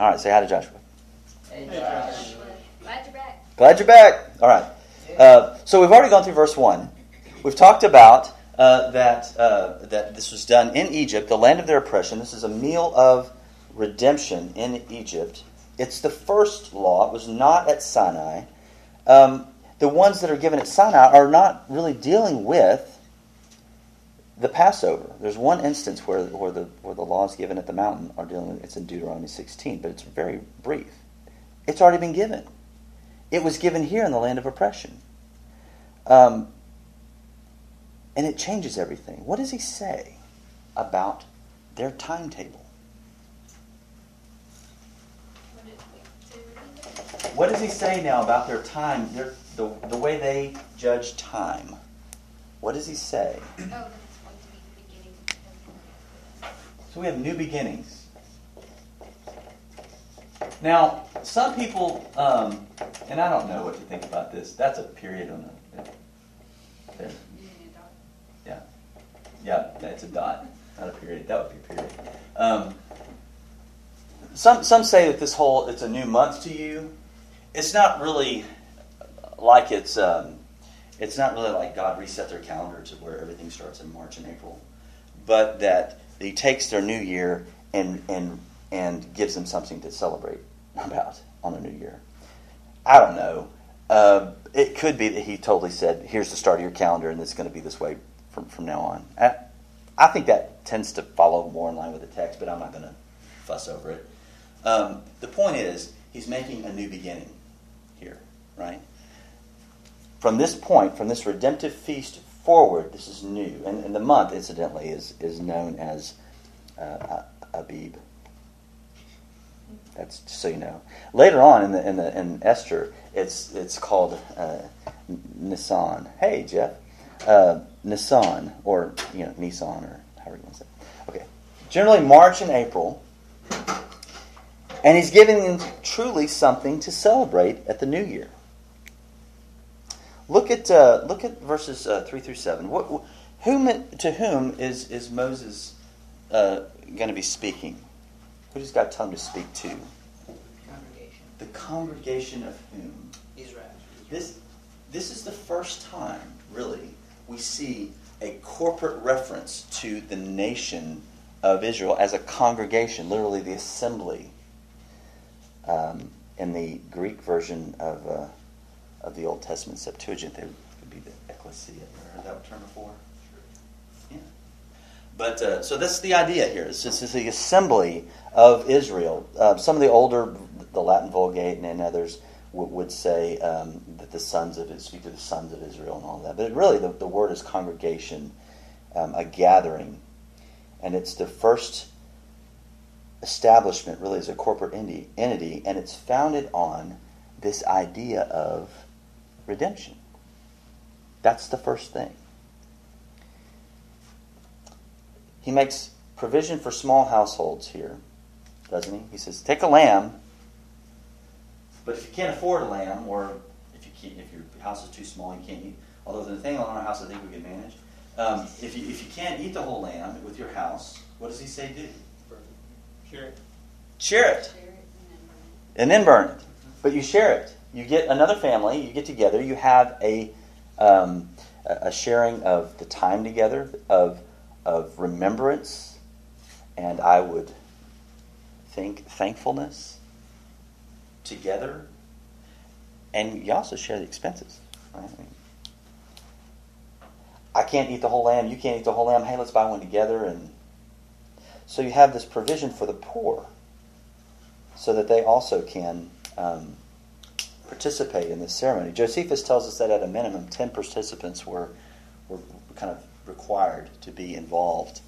All right, say hi to Joshua. Hey, Josh. Glad you're back. Glad you're back. All right. Uh, so we've already gone through verse one. We've talked about uh, that uh, that this was done in Egypt, the land of their oppression. This is a meal of redemption in Egypt. It's the first law. It was not at Sinai. Um, the ones that are given at Sinai are not really dealing with the Passover. There's one instance where, where the where the laws given at the mountain are dealing with. It's in Deuteronomy 16, but it's very brief. It's already been given. It was given here in the land of oppression. Um, and it changes everything. What does he say about their timetable? What does he say now about their time, their, the, the way they judge time? What does he say? Oh, then it's going to be the beginning of So we have new beginnings. Now, some people, um, and I don't know what to think about this. That's a period on the. There. Yeah, yeah, that's a dot, not a period. That would be a period. Um, some some say that this whole it's a new month to you. It's not really like it's um, it's not really like God reset their calendar to where everything starts in March and April, but that He takes their new year and and and gives them something to celebrate about on the new year. I don't know. Uh, it could be that he totally said, "Here's the start of your calendar, and it's going to be this way from from now on." I, I think that tends to follow more in line with the text, but I'm not going to fuss over it. Um, the point is, he's making a new beginning here, right? From this point, from this redemptive feast forward, this is new, and, and the month, incidentally, is is known as uh, Abib. That's just so you know. Later on in the in the in Esther, it's it's called uh, Nisan. Hey Jeff, uh, Nisan or you know Nissan or however you want to say. It. Okay, generally March and April, and he's giving them truly something to celebrate at the New Year. Look at uh, look at verses uh, three through seven. What, whom to whom is is Moses uh, going to be speaking? Who does God tell him to speak to? Congregation. The congregation of whom? Israel. This, this is the first time, really, we see a corporate reference to the nation of Israel as a congregation, literally the assembly. Um, in the Greek version of, uh, of the Old Testament Septuagint, they would be the ecclesia. Ever heard that term before? Yeah. But uh, so that's the idea here. It's just it's the assembly of Israel. Uh, some of the older, the Latin Vulgate and, others w- would say um, that the sons of it speak to the sons of Israel and all that. But really, the, the word is congregation, um, a gathering, and it's the first establishment. Really, as a corporate entity, and it's founded on this idea of redemption. That's the first thing. He makes provision for small households here, doesn't he? He says, take a lamb, but if you can't afford a lamb, or if you can't, if your house is too small, and you can't eat. Although the thing on our house, I think we can manage. Um, if you if you can't eat the whole lamb with your house, what does he say do? Share it. Share it, Share it and then burn it. But you share it. You get another family. You get together. You have a um, a sharing of the time together, of of remembrance, and I would think thankfulness together. And you also share the expenses. Right? I can't eat the whole lamb. You can't eat the whole lamb. Hey, let's buy one together. And so you have this provision for the poor, so that they also can um, participate in this ceremony. Josephus tells us that at a minimum, ten participants were were kind of required to be involved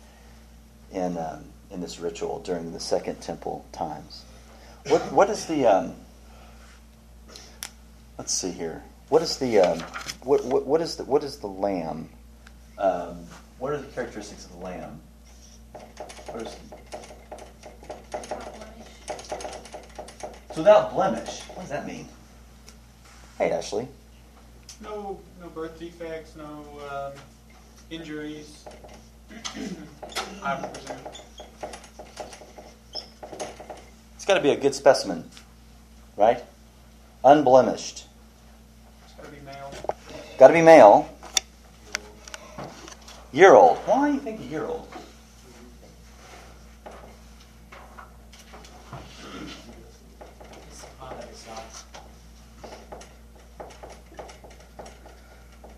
in um, in this ritual during the Second Temple times. What what is the um, let's see here. What is the um, what, what what is the what is the lamb? Um, what are the characteristics of the lamb? It's without blemish. What does that mean? Hey, Ashley. No, no birth defects, no um, injuries. I presume. It's got to be a good specimen, right? Unblemished. It's gotta be male. Got to be male. Year old. Why do you think a year old?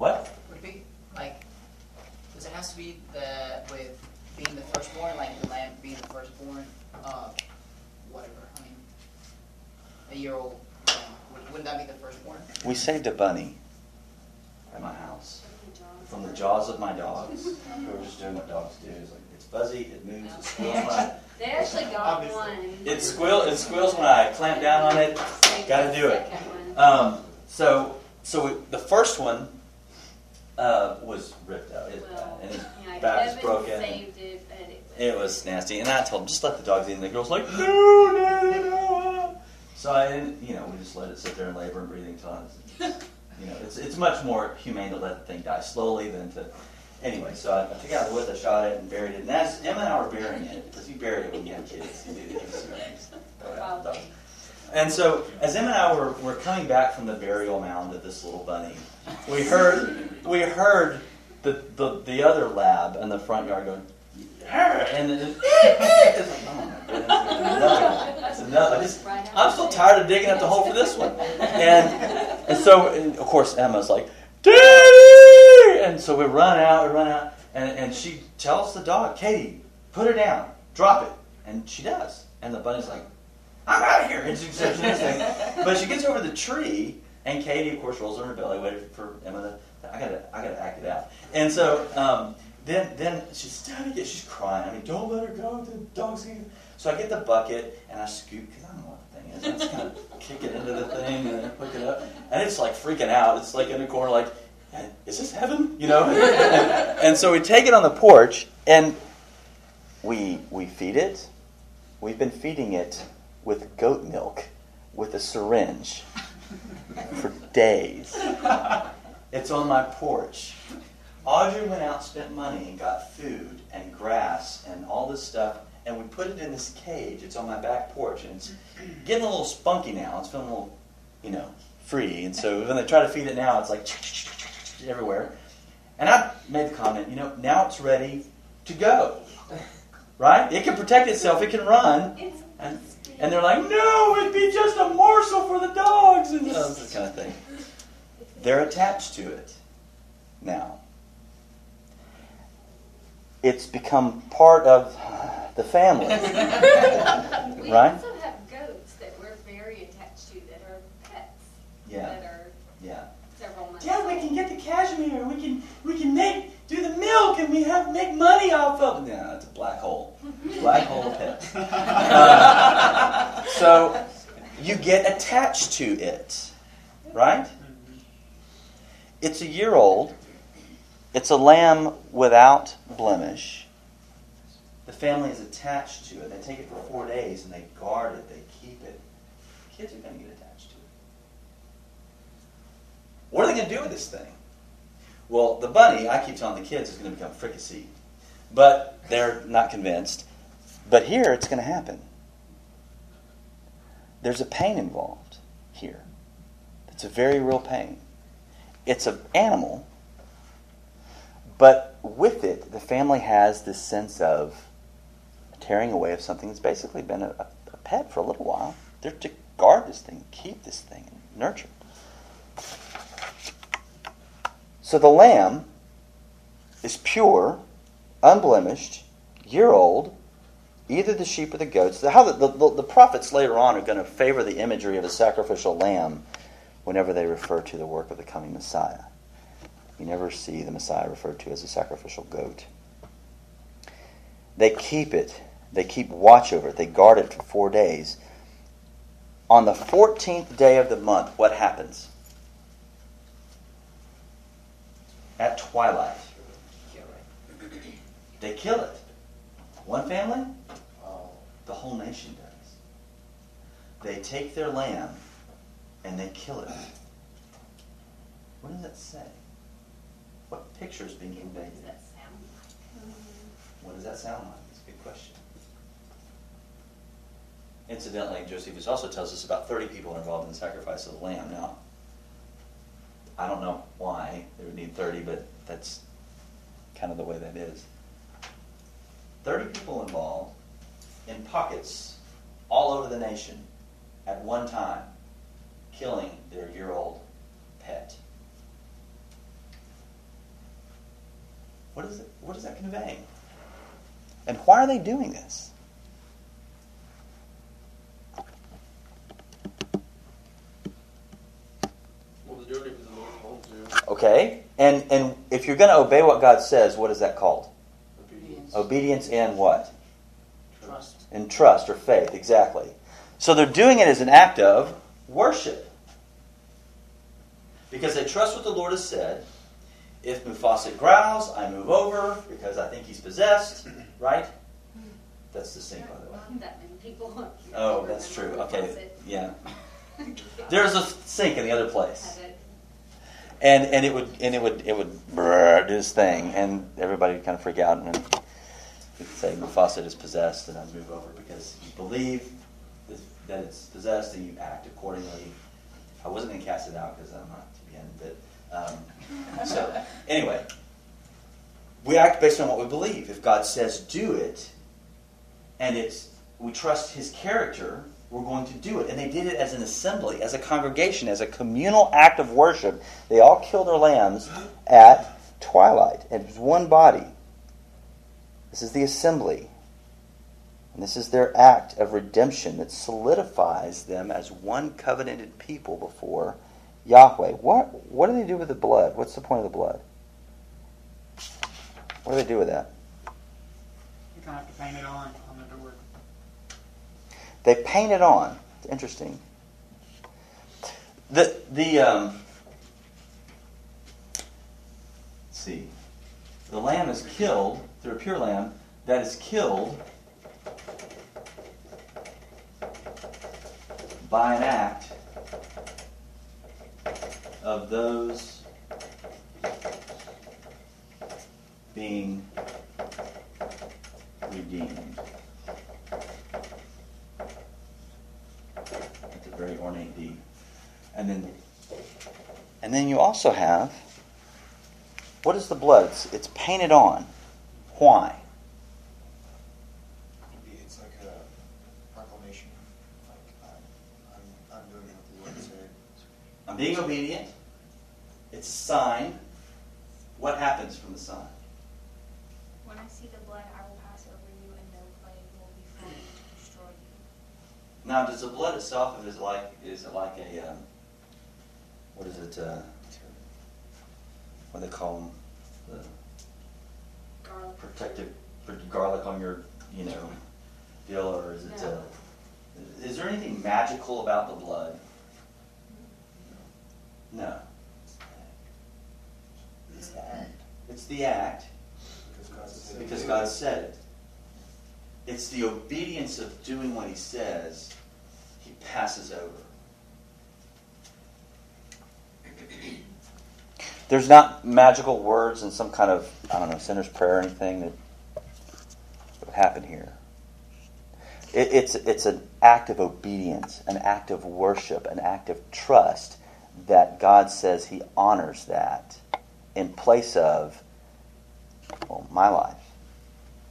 What? Would be, like, does it has to be the, with being the firstborn, like the lamb being the firstborn, uh, whatever, I mean, a year old lamb, Would- wouldn't that be the firstborn? We saved a bunny at my house from the jaws of my dogs. We were just doing what dogs do. It's like it's fuzzy, it moves, it squeals when I They actually got Obviously. one. it squeal it squeals when I clamp down on it. Gotta do it. Um, so so we, the first one uh, was ripped out, it, Well, and his yeah, back was broken. saved it, but it was. It was nasty, and I told him just let the dogs eat. And the girl's like, no, no, no. So I didn't, you know, we just let it sit there in labor and breathing time. You know, it's it's much more humane to let the thing die slowly than to. Anyway, so I, I took out the wood, I shot it, and buried it. And as Emma and I were burying it, because you bury it when you have kids, you do these things. Throw it out the dogs. Uh, and so, as Emma and I were, were coming back from the burial mound of this little bunny, we heard we heard the, the, the other lab in the front yard going, "Arr!" and it's like, oh my goodness, it's another. I just, I'm still tired of digging up the hole for this one. And, and so, and of course, Emma's like, Daddy! And so we run out, we run out, and, and she tells the dog, Katie, put her down, drop it. And she does. And the bunny's like, I'm out of here. And she anything. But she gets over the tree, and Katie, of course, rolls on her belly, waiting for Emma to. I gotta, I gotta act it out. And so um, then, then she's stabbing it. She's crying. I mean, don't let her go. The dog's gonna. So I get the bucket and I scoop because I don't know what the thing is. I just kind of kick it into the thing and then pick it up, and it's like freaking out. It's like in the corner, like, is this heaven? You know. and, and so we take it on the porch and we we feed it. We've been feeding it with goat milk with a syringe for days. It's on my porch. Audrey went out, spent money, and got food and grass and all this stuff, and we put it in this cage. It's on my back porch, and it's getting a little spunky now. It's feeling a little, you know, free. And so when they try to feed it now, it's like everywhere. And I made the comment, you know, now it's ready to go. Right? It can protect itself. It can run. And, and they're like, no, it'd be just a morsel for the dogs, and you know, this kind of thing. They're attached to it now. It's become part of the family. We Right? also have goats that we're very attached to that are pets. Yeah, That are yeah. several months. Yeah, we can get the cashmere. We can we can make do the milk, and we have make money off of. it. Yeah, it's a black hole. Black hole of pets. Uh, so you get attached to it, right? It's a year old. It's a lamb without blemish. The family is attached to it. They take it for four days and they guard it. They keep it. Kids are going to get attached to it. What are they going to do with this thing? Well, the bunny, I keep telling the kids, is going to become fricassee. But they're not convinced. But here, it's going to happen. There's a pain involved here. It's a very real pain. It's an animal, but with it, the family has this sense of tearing away of something that's basically been a, a pet for a little while. They're to guard this thing, keep this thing, and nurture. So the lamb is pure, unblemished, year old, either the sheep or the goats. The, how the, the, the prophets later on are going to favor the imagery of a sacrificial lamb whenever they refer to the work of the coming Messiah. You never see the Messiah referred to as a sacrificial goat. They keep it, they keep watch over it, they guard it for four days. On the 14th day of the month, what happens? At twilight, they kill it. One family, the whole nation does. They take their lamb and they kill it. What does that say? What picture is being conveyed? does that sound like? What does that sound like? It's a good question. Incidentally, Josephus also tells us about 30 people involved in the sacrifice of the lamb. Now, I don't know why they would need 30, but that's kind of the way that is. 30 people involved in pockets all over the nation at one time, killing their year old pet. What, is it, what does that convey? And why are they doing this? Well, they're doing it because the Lord told to. Okay? And and if you're going to obey what God says, what is that called? Obedience. Obedience and what? Trust. And trust or faith, exactly. So they're doing it as an act of worship. Because they trust what the Lord has said. If Mufasa growls, I move over because I think he's possessed, right? That's the same, by the way. That many people. Oh, that's true. Okay, yeah. There's a sink in the other place. And and it would and it would it would brrr, do his thing, and everybody would kind of freak out and would say Mufasa is possessed, and I'd move over because you believe that that it's possessed and you act accordingly. I wasn't going to cast it out because I'm not to begin, but um, so anyway, we act based on what we believe. If God says do it, and it's we trust His character, we're going to do it. And they did it as an assembly, as a congregation, as a communal act of worship. They all killed their lambs at twilight. and It was one body. This is the assembly. And this is their act of redemption that solidifies them as one covenanted people before Yahweh. What, what do they do with the blood? What's the point of the blood? What do they do with that? You have to paint it on, on the door. They paint it on. It's interesting. The the um, let's see, the lamb is killed. They're a pure lamb that is killed by an act of those being redeemed. It's a very ornate deed. And then and then you also have what is the blood? It's, it's painted on. Why? It's like a proclamation, like I'm, I'm, I'm doing what the Lord said. I'm being obedient. It's. What happens from the sign? When I see the blood, I will pass over you, and no plague will be you to destroy you. Now, does the blood itself is it like is it like a um, what is it? Uh, what do they call them? The Garlic. protective garlic on your you know deal, or is it? No. Uh, is there anything magical about the blood? No. It's the act, It's the act because God said. because God said it. It's the obedience of doing what He says. He passes over. There's not magical words and some kind of I don't know sinner's prayer or anything that would happen here. It, it's it's an act of obedience, an act of worship, an act of trust that God says He honors that in place of well my life,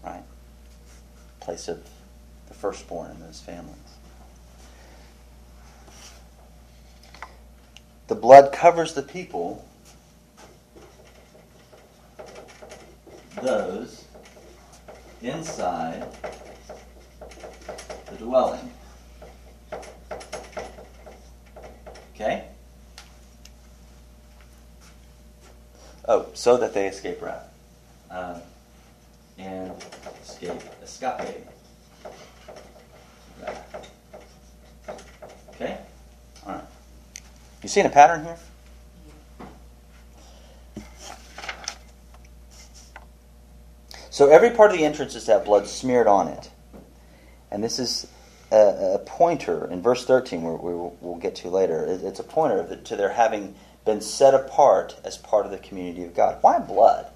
right? place of the firstborn in those families. The blood covers the people, those inside the dwelling. Okay? Oh, so that they escape wrath. Uh, and escape, escape. Okay? All right. You seeing a pattern here? So every part of the entrance is that blood smeared on it. And this is a, a pointer in verse 13, where we will we'll get to later. It's a pointer to their having been set apart as part of the community of God. Why blood?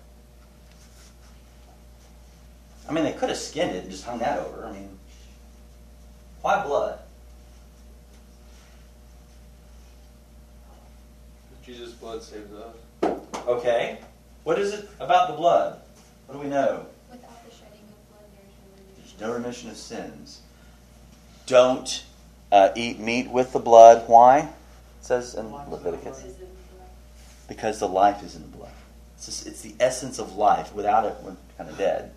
I mean, they could have skinned it and just hung that over. I mean, Why blood? Jesus' blood saves us. Okay. What is it about the blood? What do we know? Without the shedding of blood, there's no remission. There's no remission of sins. Don't uh, eat meat with the blood. Why? It says in Leviticus. Because the life is in the blood. It's, just, it's the essence of life. Without it, we're kind of dead.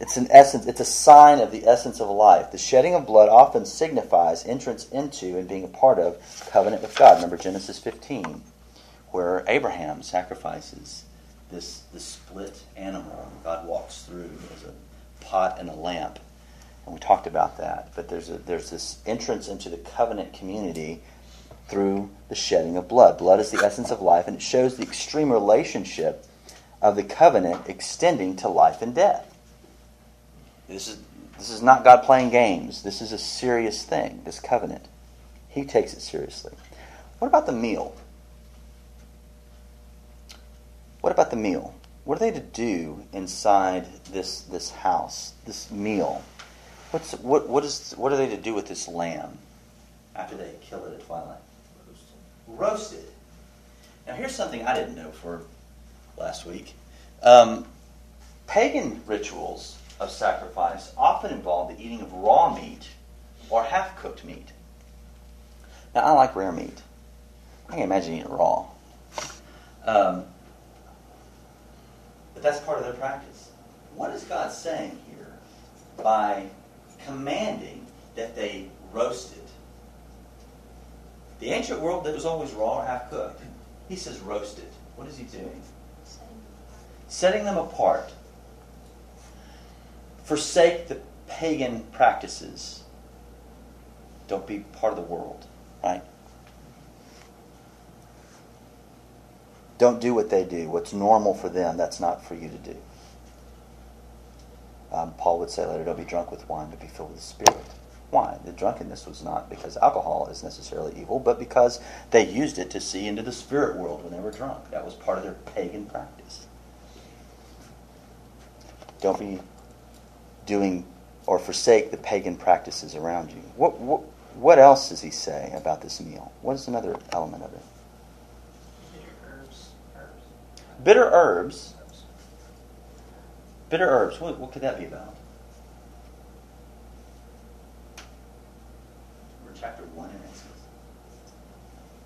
It's an essence. It's a sign of the essence of life. The shedding of blood often signifies entrance into and being a part of covenant with God. Remember Genesis 15, where Abraham sacrifices this this split animal. God walks through as a pot and a lamp, and we talked about that. But there's a, there's this entrance into the covenant community through the shedding of blood. Blood is the essence of life, and it shows the extreme relationship of the covenant extending to life and death. This is this is not God playing games. This is a serious thing. This covenant, He takes it seriously. What about the meal? What about the meal? What are they to do inside this this house? This meal. What's what what is what are they to do with this lamb after they kill it at twilight? Roast it. Now here's something I didn't know for last week. Um, pagan rituals of sacrifice often involved the eating of raw meat or half cooked meat. Now, I like rare meat. I can imagine eating it raw. Um, but that's part of their practice. What is God saying here by commanding that they roast it? The ancient world that was always raw or half cooked, he says roast it. What is he doing? Setting them apart forsake the pagan practices. Don't be part of the world, right? Don't do what they do. What's normal for them, that's not for you to do. Um, Paul would say later, don't be drunk with wine, but be filled with the Spirit. Why? The drunkenness was not because alcohol is necessarily evil, but because they used it to see into the spirit world when they were drunk. That was part of their pagan practice. Don't be doing or forsake the pagan practices around you. What, what, what else does he say about this meal? What is another element of it? Bitter herbs. Herbs. Bitter herbs. Bitter herbs. What, what could that be about? Remember chapter 1 in Exodus?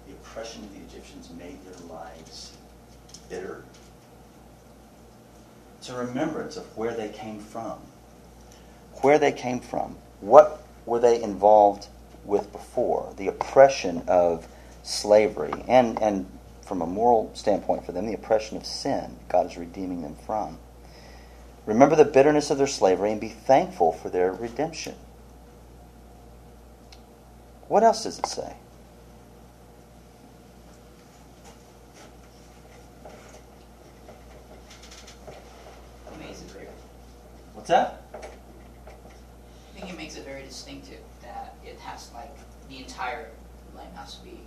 The oppression of the Egyptians made their lives bitter. It's a remembrance of where they came from where they came from. What were they involved with before? The oppression of slavery, and, and from a moral standpoint for them, the oppression of sin God is redeeming them from. Remember the bitterness of their slavery and be thankful for their redemption. What else does it say? Amazing. What's that? I think it makes it very distinctive that it has like the entire lamb has to be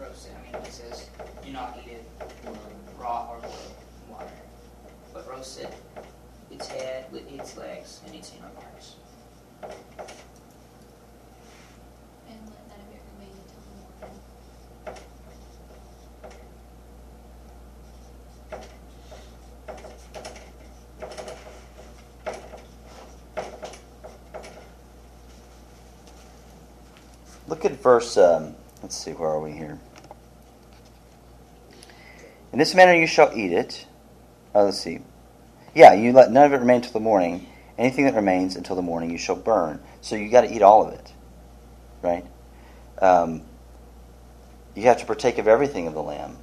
roasted. I mean, it says do not eat it raw or boiled in water, but roast it, its head with its legs and its inner parts. And let none of it remain until the morning. Look at verse, um, let's see, where are we here? In this manner you shall eat it. Oh, let's see. Yeah, you let none of it remain till the morning. Anything that remains until the morning you shall burn. So you got to eat all of it, right? Um, you have to partake of everything of the lamb,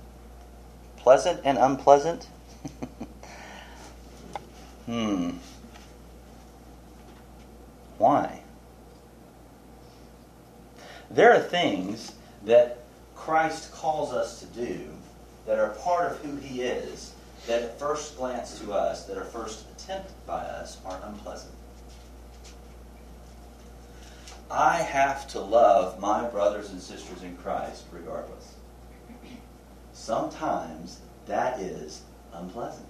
pleasant and unpleasant. hmm. Why? There are things that Christ calls us to do that are part of who He is, that at first glance to us, that are first attempted by us, are unpleasant. I have to love my brothers and sisters in Christ regardless. Sometimes that is unpleasant.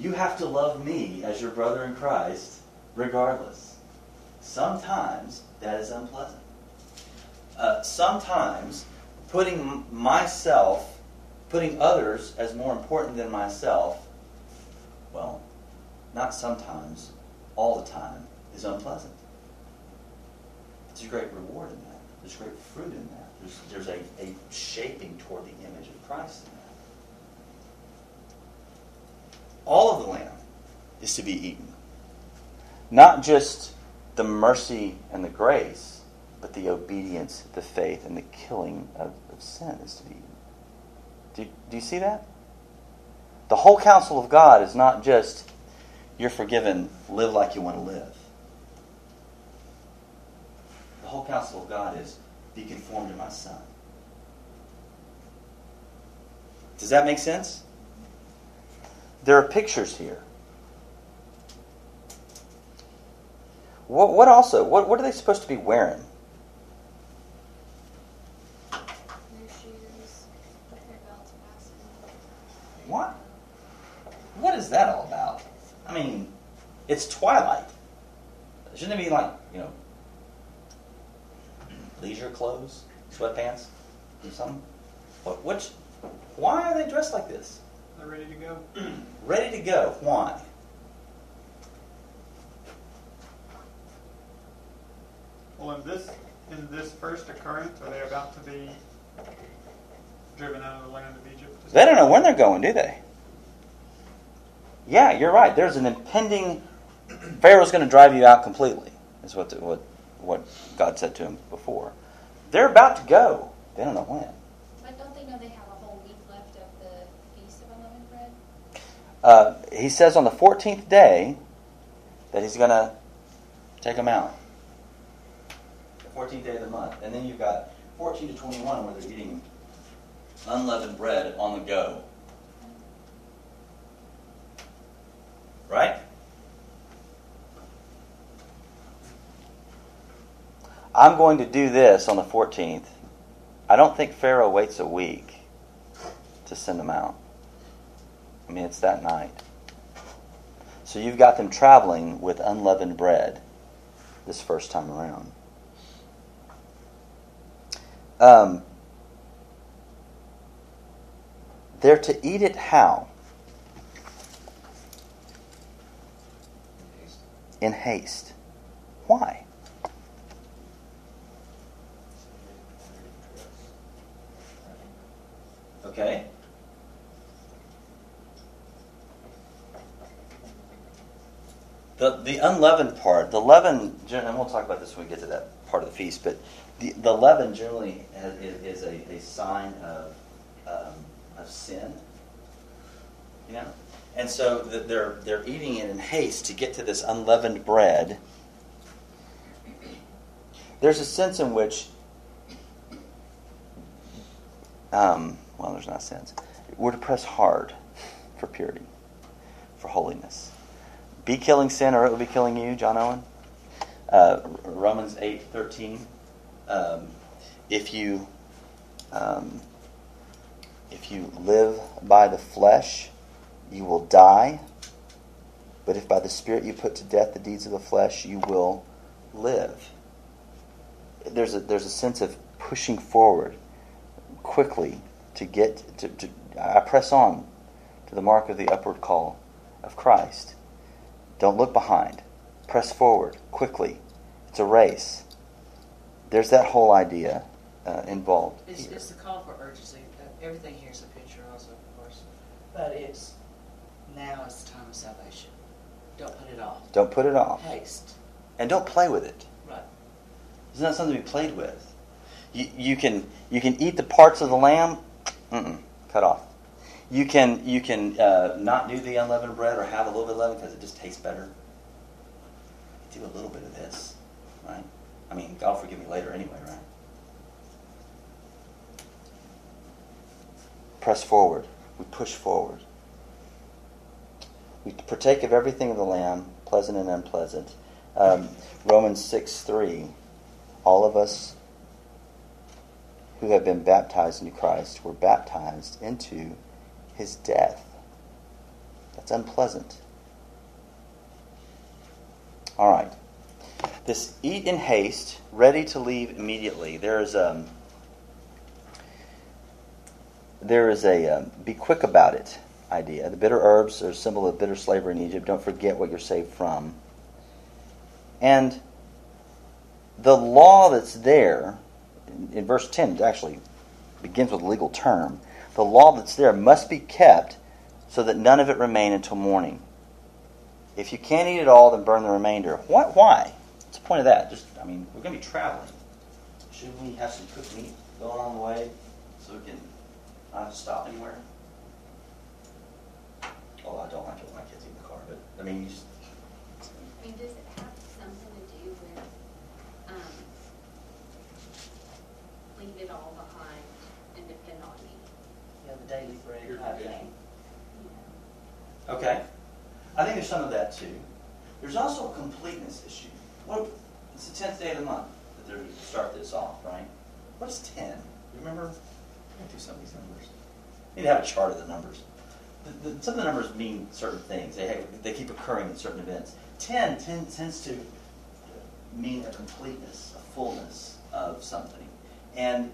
You have to love me as your brother in Christ regardless. Sometimes that is unpleasant. Uh, sometimes putting myself, putting others as more important than myself, well, not sometimes, all the time, is unpleasant. There's a great reward in that. There's great fruit in that. There's, there's a, a shaping toward the image of Christ in that. All of the lamb is to be eaten. Not just the mercy and the grace, but the obedience, the faith, and the killing of, of sin is to be. Do, do you see that? The whole counsel of God is not just you're forgiven, live like you want to live. The whole counsel of God is be conformed to my son. Does that make sense? There are pictures here. What, what also? What, what are they supposed to be wearing? New shoes, put their belts fastened. What? What is that all about? I mean, it's twilight. Shouldn't it be like, you know, leisure clothes, sweatpants, or something? What? Which? Why are they dressed like this? They're ready to go. Ready to go. Why? Well, in this in this first occurrence, are they about to be driven out of the land of Egypt? They don't know when they're going, do they? Yeah, you're right. There's an impending. Pharaoh's going to drive you out completely. Is what the, what what God said to him before. They're about to go. They don't know when. But don't they know they have a whole week left of the Feast of Unleavened Bread? Uh, he says on the 14th day that he's going to take them out. The 14th day of the month. And then you've got 14 to 21 where they're eating unleavened bread on the go. Right? I'm going to do this on the 14th. I don't think Pharaoh waits a week to send them out. I mean, it's that night. So you've got them traveling with unleavened bread this first time around. Um, they're to eat it how? In haste. Why? Okay. The, the unleavened part, the leaven, and we'll talk about this when we get to that part of the feast, but the, the leaven generally is, is a, a sign of, of sin. You know? And so they're, they're eating it in haste to get to this unleavened bread. There's a sense in which, um, well, there's not a sense. We're to press hard for purity, for holiness be killing sin or it will be killing you, John Owen. Uh, Romans eight thirteen. Um, if you um, if you live by the flesh, you will die. But if by the Spirit you put to death the deeds of the flesh, you will live. There's a there's a sense of pushing forward quickly to get to, to I press on to the mark of the upward call of Christ. Don't look behind. Press forward quickly. It's a race. There's that whole idea uh, involved. It's, here. it's the call for urgency. Everything here is a picture, also, of course. But it's now is the time of salvation. Don't put it off. Don't put it off. Haste. And don't play with it. Right. It's not something to be played with. You, you can you can eat the parts of the lamb. Mm-mm, cut off. You can you can uh, not do the unleavened bread or have a little bit of leaven because it just tastes better. Do a little bit of this, right? I mean, God will forgive me later anyway, right? Press forward. We push forward. We partake of everything of the Lamb, pleasant and unpleasant. Um, Romans 6 3. All of us who have been baptized into Christ were baptized into his death. That's unpleasant. All right. this eat in haste, ready to leave immediately. There is um, there is a um, be quick about it idea. The bitter herbs are a symbol of bitter slavery in Egypt. Don't forget what you're saved from. And the law that's there, in, verse 10, it actually begins with a legal term. The law that's there must be kept so that none of it remain until morning. If you can't eat it all, then burn the remainder. Why? Why? What's the point of that? Just, I mean, we're going to be traveling. Shouldn't we have some cooked meat going on the way so we can not have to stop anywhere? Oh, I don't like it when my kids eat in the car, but I mean, you just, I mean, does it have something to do with, um, leave it all behind and depend on me? You know, the daily bread Your type tradition. thing. you know? Okay. I think there's some of that too. There's also a completeness issue. What, it's the tenth day of the month that they're to start this off, right? What is ten? You remember? I can do some of these numbers. You need to have a chart of the numbers. The, the, some of the numbers mean certain things. They have, they keep occurring in certain events. Ten tend, tends to mean a completeness, a fullness of something. And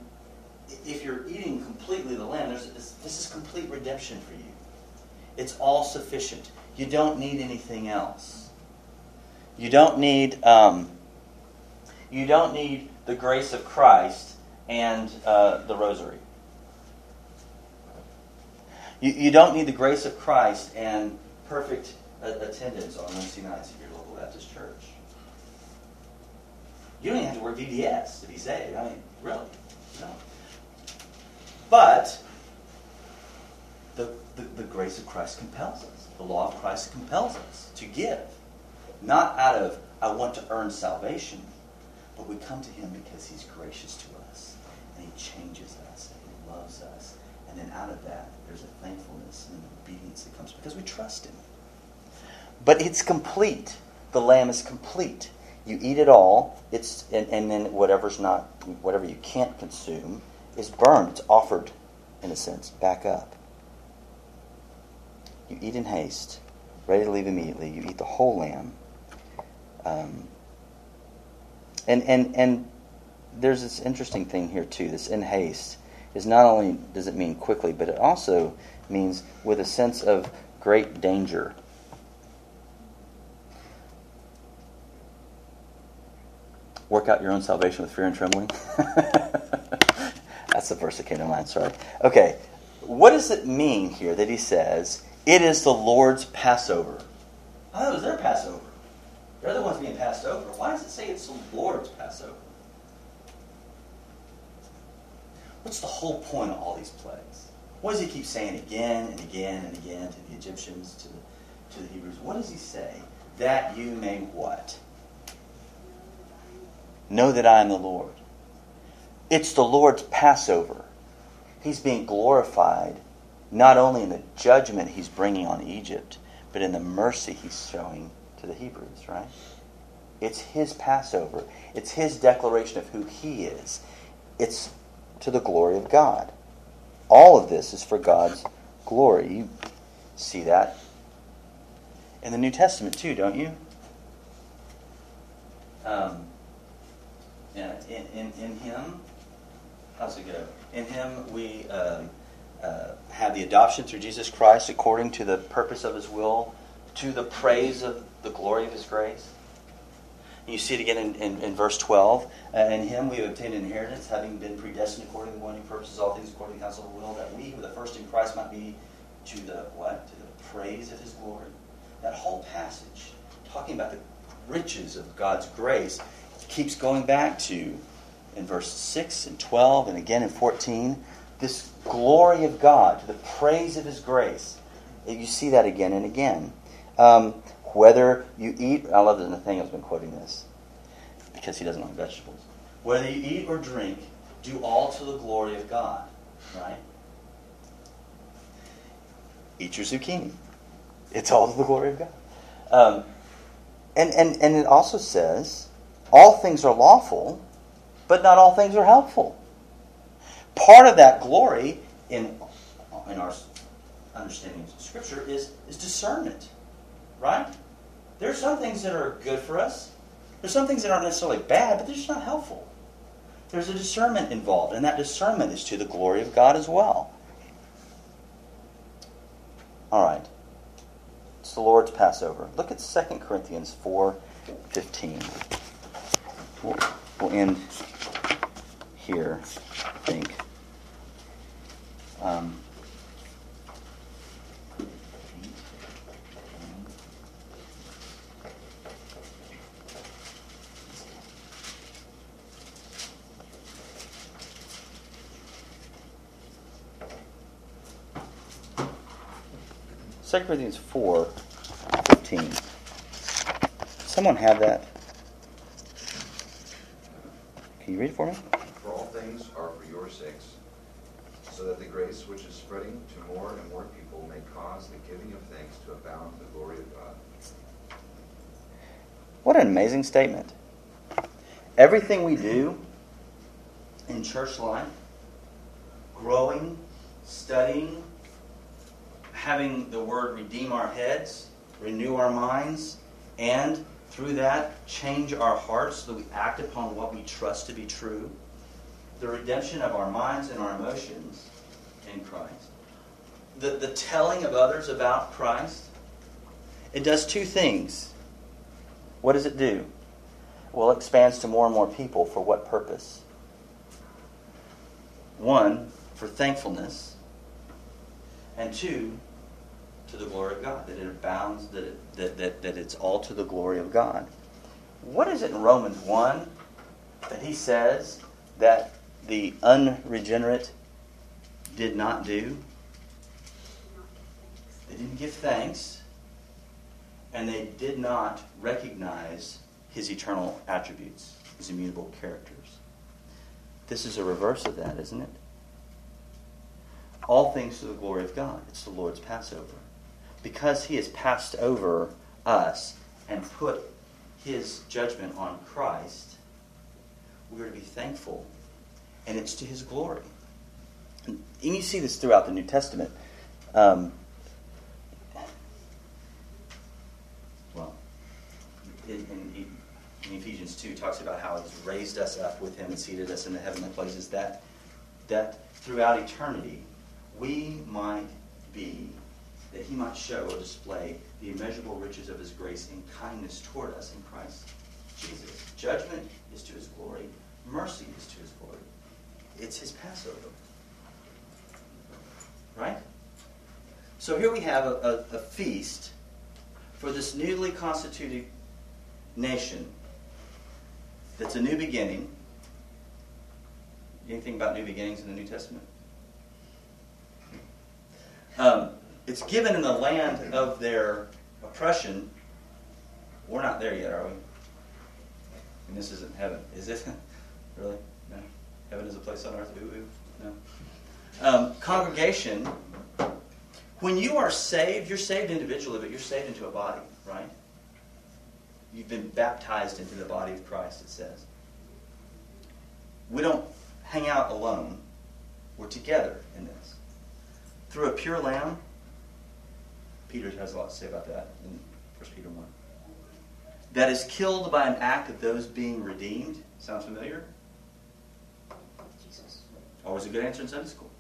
if you're eating completely the there's this, this is complete redemption for you. It's all sufficient. You don't need anything else. You don't need um, you don't need the grace of Christ and uh, the rosary. You, you don't need the grace of Christ and perfect attendance on Wednesday nights at your local Baptist church. You don't even have to work VBS to be saved. I mean, really, no. But the, the, the grace of Christ compels us. The law of Christ compels us to give. Not out of, I want to earn salvation, but we come to Him because He's gracious to us and He changes us and He loves us. And out of that, there's a thankfulness and an obedience that comes because we trust Him. But it's complete. The lamb is complete. You eat it all, it's and, and then whatever's not whatever you can't consume is burned. It's offered, in a sense, back up. You eat in haste, ready to leave immediately. You eat the whole lamb. Um, and, and, and there's this interesting thing here, too. This in haste is not only does it mean quickly, but it also means with a sense of great danger. Work out your own salvation with fear and trembling. That's the verse that came to mind, sorry. Okay, what does it mean here that he says, it is the Lord's Passover? I thought it was their Passover. They're the ones being passed over. Why does it say it's the Lord's Passover? What's the whole point of all these plagues? What does he keep saying again and again and again to the Egyptians, to the, to the Hebrews? What does he say? That you may what? Know that I am the Lord. It's the Lord's Passover. He's being glorified not only in the judgment he's bringing on Egypt, but in the mercy he's showing to the Hebrews, right? It's his Passover. It's his declaration of who he is. It's to the glory of God. All of this is for God's glory. You see that in the New Testament too, don't you? Um, yeah, in, in, in him, how's it go? In him we um, uh, have the adoption through Jesus Christ according to the purpose of his will, to the praise of the glory of his grace. You see it again in, in, in verse 12. Uh, in him we have obtained inheritance, having been predestined according to the one who purposes all things according to the counsel of the will, that we who are the first in Christ might be to the what? To the praise of his glory. That whole passage, talking about the riches of God's grace, keeps going back to in verse 6 and 12 and again in 14 this glory of God, to the praise of His grace. You see that again and again. Um, whether you eat, I love that Nathaniel's been quoting this because he doesn't like vegetables. Whether you eat or drink, do all to the glory of God. Right? Eat your zucchini. It's all to the glory of God. Um, and, and, and it also says, all things are lawful, but not all things are helpful. Part of that glory in, in our understanding of Scripture is, is discernment, right? There are some things that are good for us, There's some things that aren't necessarily bad, but they're just not helpful. There's a discernment involved, and that discernment is to the glory of God as well. All right. It's the Lord's Passover. Look at 2 Corinthians 4 15. We'll, we'll end here, I think. Um, Second Corinthians 4 15. Someone have that? Can you read it for me? For all things are for your sakes, so that the grace which is spreading to more and more people may cause the giving of thanks to abound to the glory of God. What an amazing statement. Everything we do in church life, growing, studying, having the word redeem our heads, renew our minds, and through that change our hearts so that we act upon what we trust to be true. The redemption of our minds and our emotions in Christ. The, the telling of others about Christ. It does two things. What does it do? Well, it expands to more and more people. For what purpose? One, for thankfulness. And two, to the glory of God, that it abounds, that, that, that, that it's all to the glory of God. What is it in Romans 1 that he says that the unregenerate did not do? They didn't give thanks, and they did not recognize his eternal attributes, his immutable characters. This is a reverse of that, isn't it? All things to the glory of God. It's the Lord's Passover because he has passed over us and put his judgment on Christ, we are to be thankful, and it's to his glory. And you see this throughout the New Testament. Um, well, in, in, in, Ephesians 2 talks about how he's raised us up with him and seated us in the heavenly places, that, that throughout eternity we might be that he might show or display the immeasurable riches of his grace and kindness toward us in Christ Jesus. Judgment is to his glory, mercy is to his glory. It's his Passover. Right? So here we have a, a, a feast for this newly constituted nation that's a new beginning. Anything about new beginnings in the New Testament? Um, it's given in the land of their oppression. We're not there yet, are we? And this isn't heaven, is it? really? No. Heaven is a place on earth. Ooh, ooh. No. Um, congregation. When you are saved, you're saved individually, but you're saved into a body, right? You've been baptized into the body of Christ, it says. We don't hang out alone. We're together in this. Through a pure lamb, Peter has a lot to say about that in 1 Peter 1. That is killed by an act of those being redeemed. Sounds familiar? Jesus. Always a good answer in Sunday school.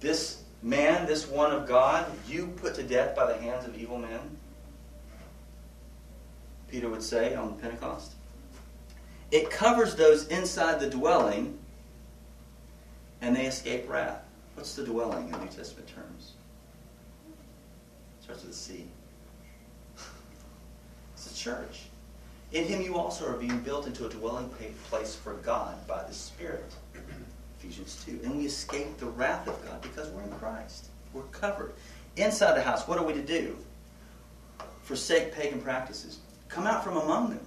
This man, this one of God, you put to death by the hands of evil men. Peter would say on Pentecost. It covers those inside the dwelling, and they escape wrath. What's the dwelling in New Testament terms? Starts the sea. It's the church. In him you also are being built into a dwelling place for God by the Spirit. Ephesians 2. And we escape the wrath of God because we're in Christ. We're covered. Inside the house, what are we to do? Forsake pagan practices. Come out from among them.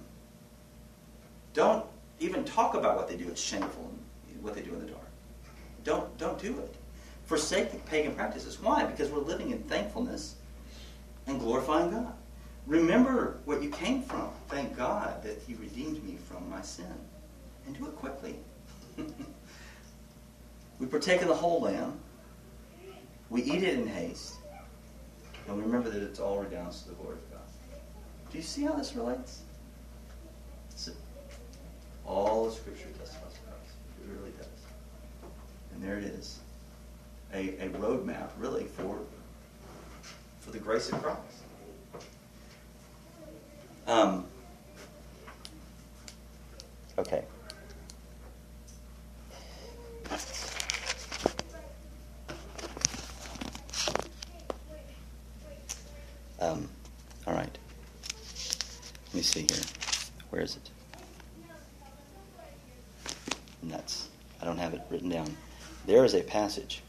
Don't even talk about what they do. It's shameful, what they do in the dark. Don't, don't do it. Forsake the pagan practices. Why? Because we're living in thankfulness and glorifying God. Remember what you came from. Thank God that He redeemed me from my sin. And do it quickly. we partake of the whole lamb. We eat it in haste. And we remember that it's all redounds to the glory of God. Do you see how this relates? all the Scripture testifies to Christ. It really does. And there it is. A, a roadmap, really, for for the grace of Christ. Um, okay. Um, all right. Let me see here. Where is it? Nuts. I don't have it written down. There is a passage.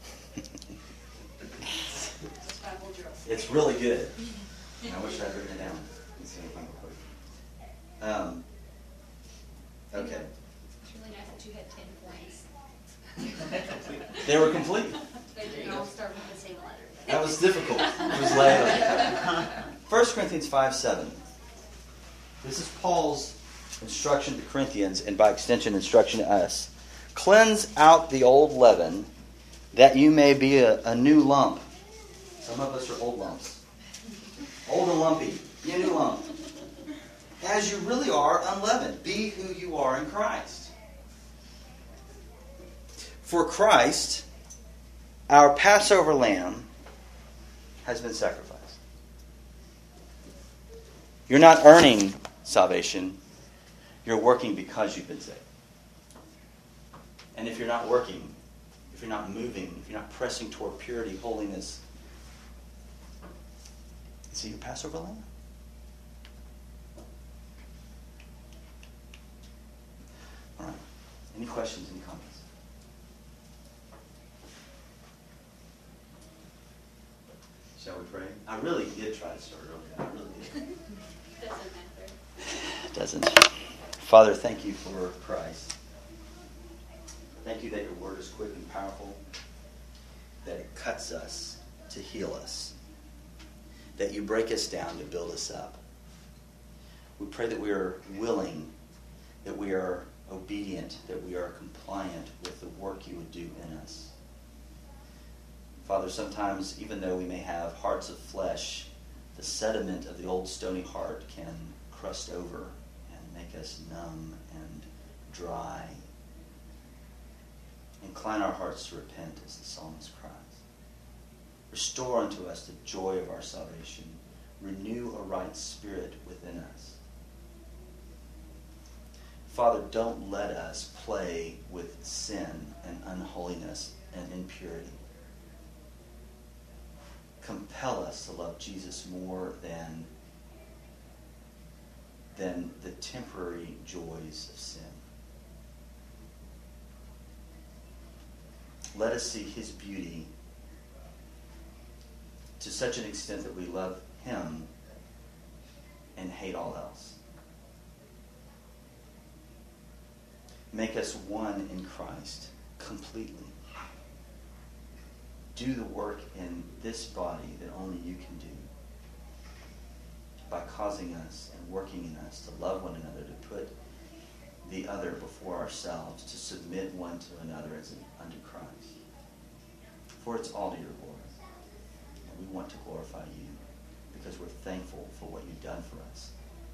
It's really good. I wish I'd written it down. Let's see if I can put it. Um, okay. It's really nice that you had ten points. They were complete. They didn't all start with the same letter. That was difficult. It was later. 1 Corinthians 5 7. This is Paul's instruction to Corinthians, and by extension, instruction to us. Cleanse out the old leaven, that you may be a, a new lump. Some of us are old lumps. Old and lumpy. Be a new lump. As you really are unleavened. Be who you are in Christ. For Christ, our Passover lamb, has been sacrificed. You're not earning salvation, you're working because you've been saved. And if you're not working, if you're not moving, if you're not pressing toward purity, holiness, is he your Passover lamb? All right. Any questions, any comments? Shall we pray? I really did try to start early. I really did. Doesn't matter. It doesn't. Father, thank you for Christ. Thank you that your word is quick and powerful, that it cuts us to heal us, that you break us down to build us up. We pray that we are willing, that we are obedient, that we are compliant with the work you would do in us. Father, sometimes, even though we may have hearts of flesh, the sediment of the old stony heart can crust over and make us numb and dry. Incline our hearts to repent as the psalmist cries. Restore unto us the joy of our salvation. Renew a right spirit within us. Father, don't let us play with sin and unholiness and impurity. Compel us to love Jesus more than, than the temporary joys of sin. Let us see his beauty to such an extent that we love him and hate all else. Make us one in Christ completely. Do the work in this body that only you can do by causing us and working in us to love one another, to put the other before ourselves, to submit one to another as unto Christ. For it's all to your glory we want to glorify you because we're thankful for what you've done for us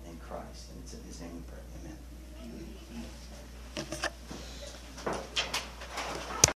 in Christ. And it's in his name we pray. Amen. Amen.